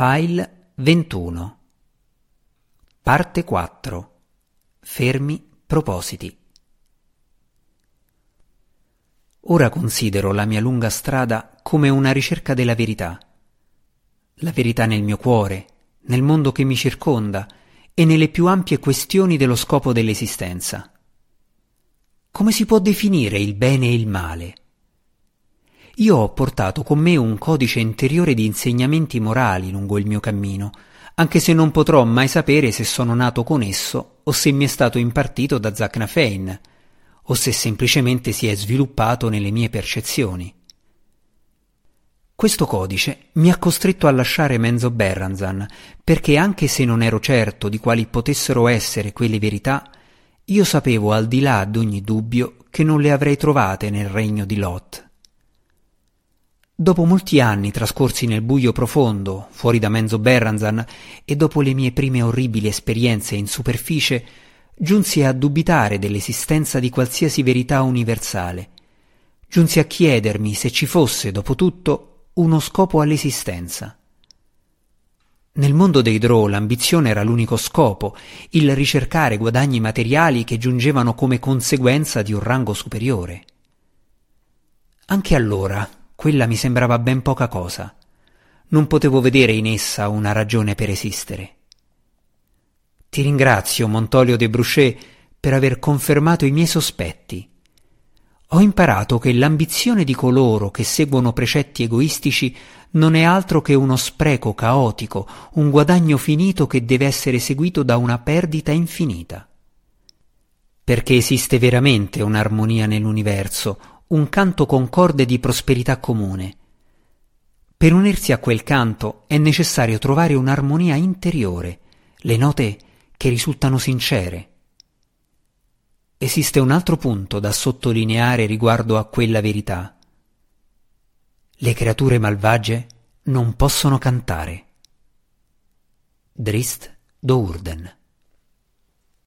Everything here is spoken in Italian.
File 21 Parte 4 Fermi propositi Ora considero la mia lunga strada come una ricerca della verità. La verità nel mio cuore, nel mondo che mi circonda e nelle più ampie questioni dello scopo dell'esistenza. Come si può definire il bene e il male? Io ho portato con me un codice interiore di insegnamenti morali lungo il mio cammino, anche se non potrò mai sapere se sono nato con esso o se mi è stato impartito da Zacnafein, o se semplicemente si è sviluppato nelle mie percezioni. Questo codice mi ha costretto a lasciare Menzo Berranzan, perché anche se non ero certo di quali potessero essere quelle verità, io sapevo al di là d'ogni dubbio che non le avrei trovate nel regno di Lot. Dopo molti anni trascorsi nel buio profondo, fuori da Menzo Berranzan, e dopo le mie prime orribili esperienze in superficie, giunsi a dubitare dell'esistenza di qualsiasi verità universale. Giunsi a chiedermi se ci fosse, dopo tutto, uno scopo all'esistenza. Nel mondo dei Drow l'ambizione era l'unico scopo, il ricercare guadagni materiali che giungevano come conseguenza di un rango superiore. Anche allora quella mi sembrava ben poca cosa. Non potevo vedere in essa una ragione per esistere. Ti ringrazio, Montolio de Bruchet, per aver confermato i miei sospetti. Ho imparato che l'ambizione di coloro che seguono precetti egoistici non è altro che uno spreco caotico, un guadagno finito che deve essere seguito da una perdita infinita. Perché esiste veramente un'armonia nell'universo, un canto concorde di prosperità comune. Per unirsi a quel canto è necessario trovare un'armonia interiore, le note che risultano sincere. Esiste un altro punto da sottolineare riguardo a quella verità. Le creature malvagie non possono cantare. Drist Dourden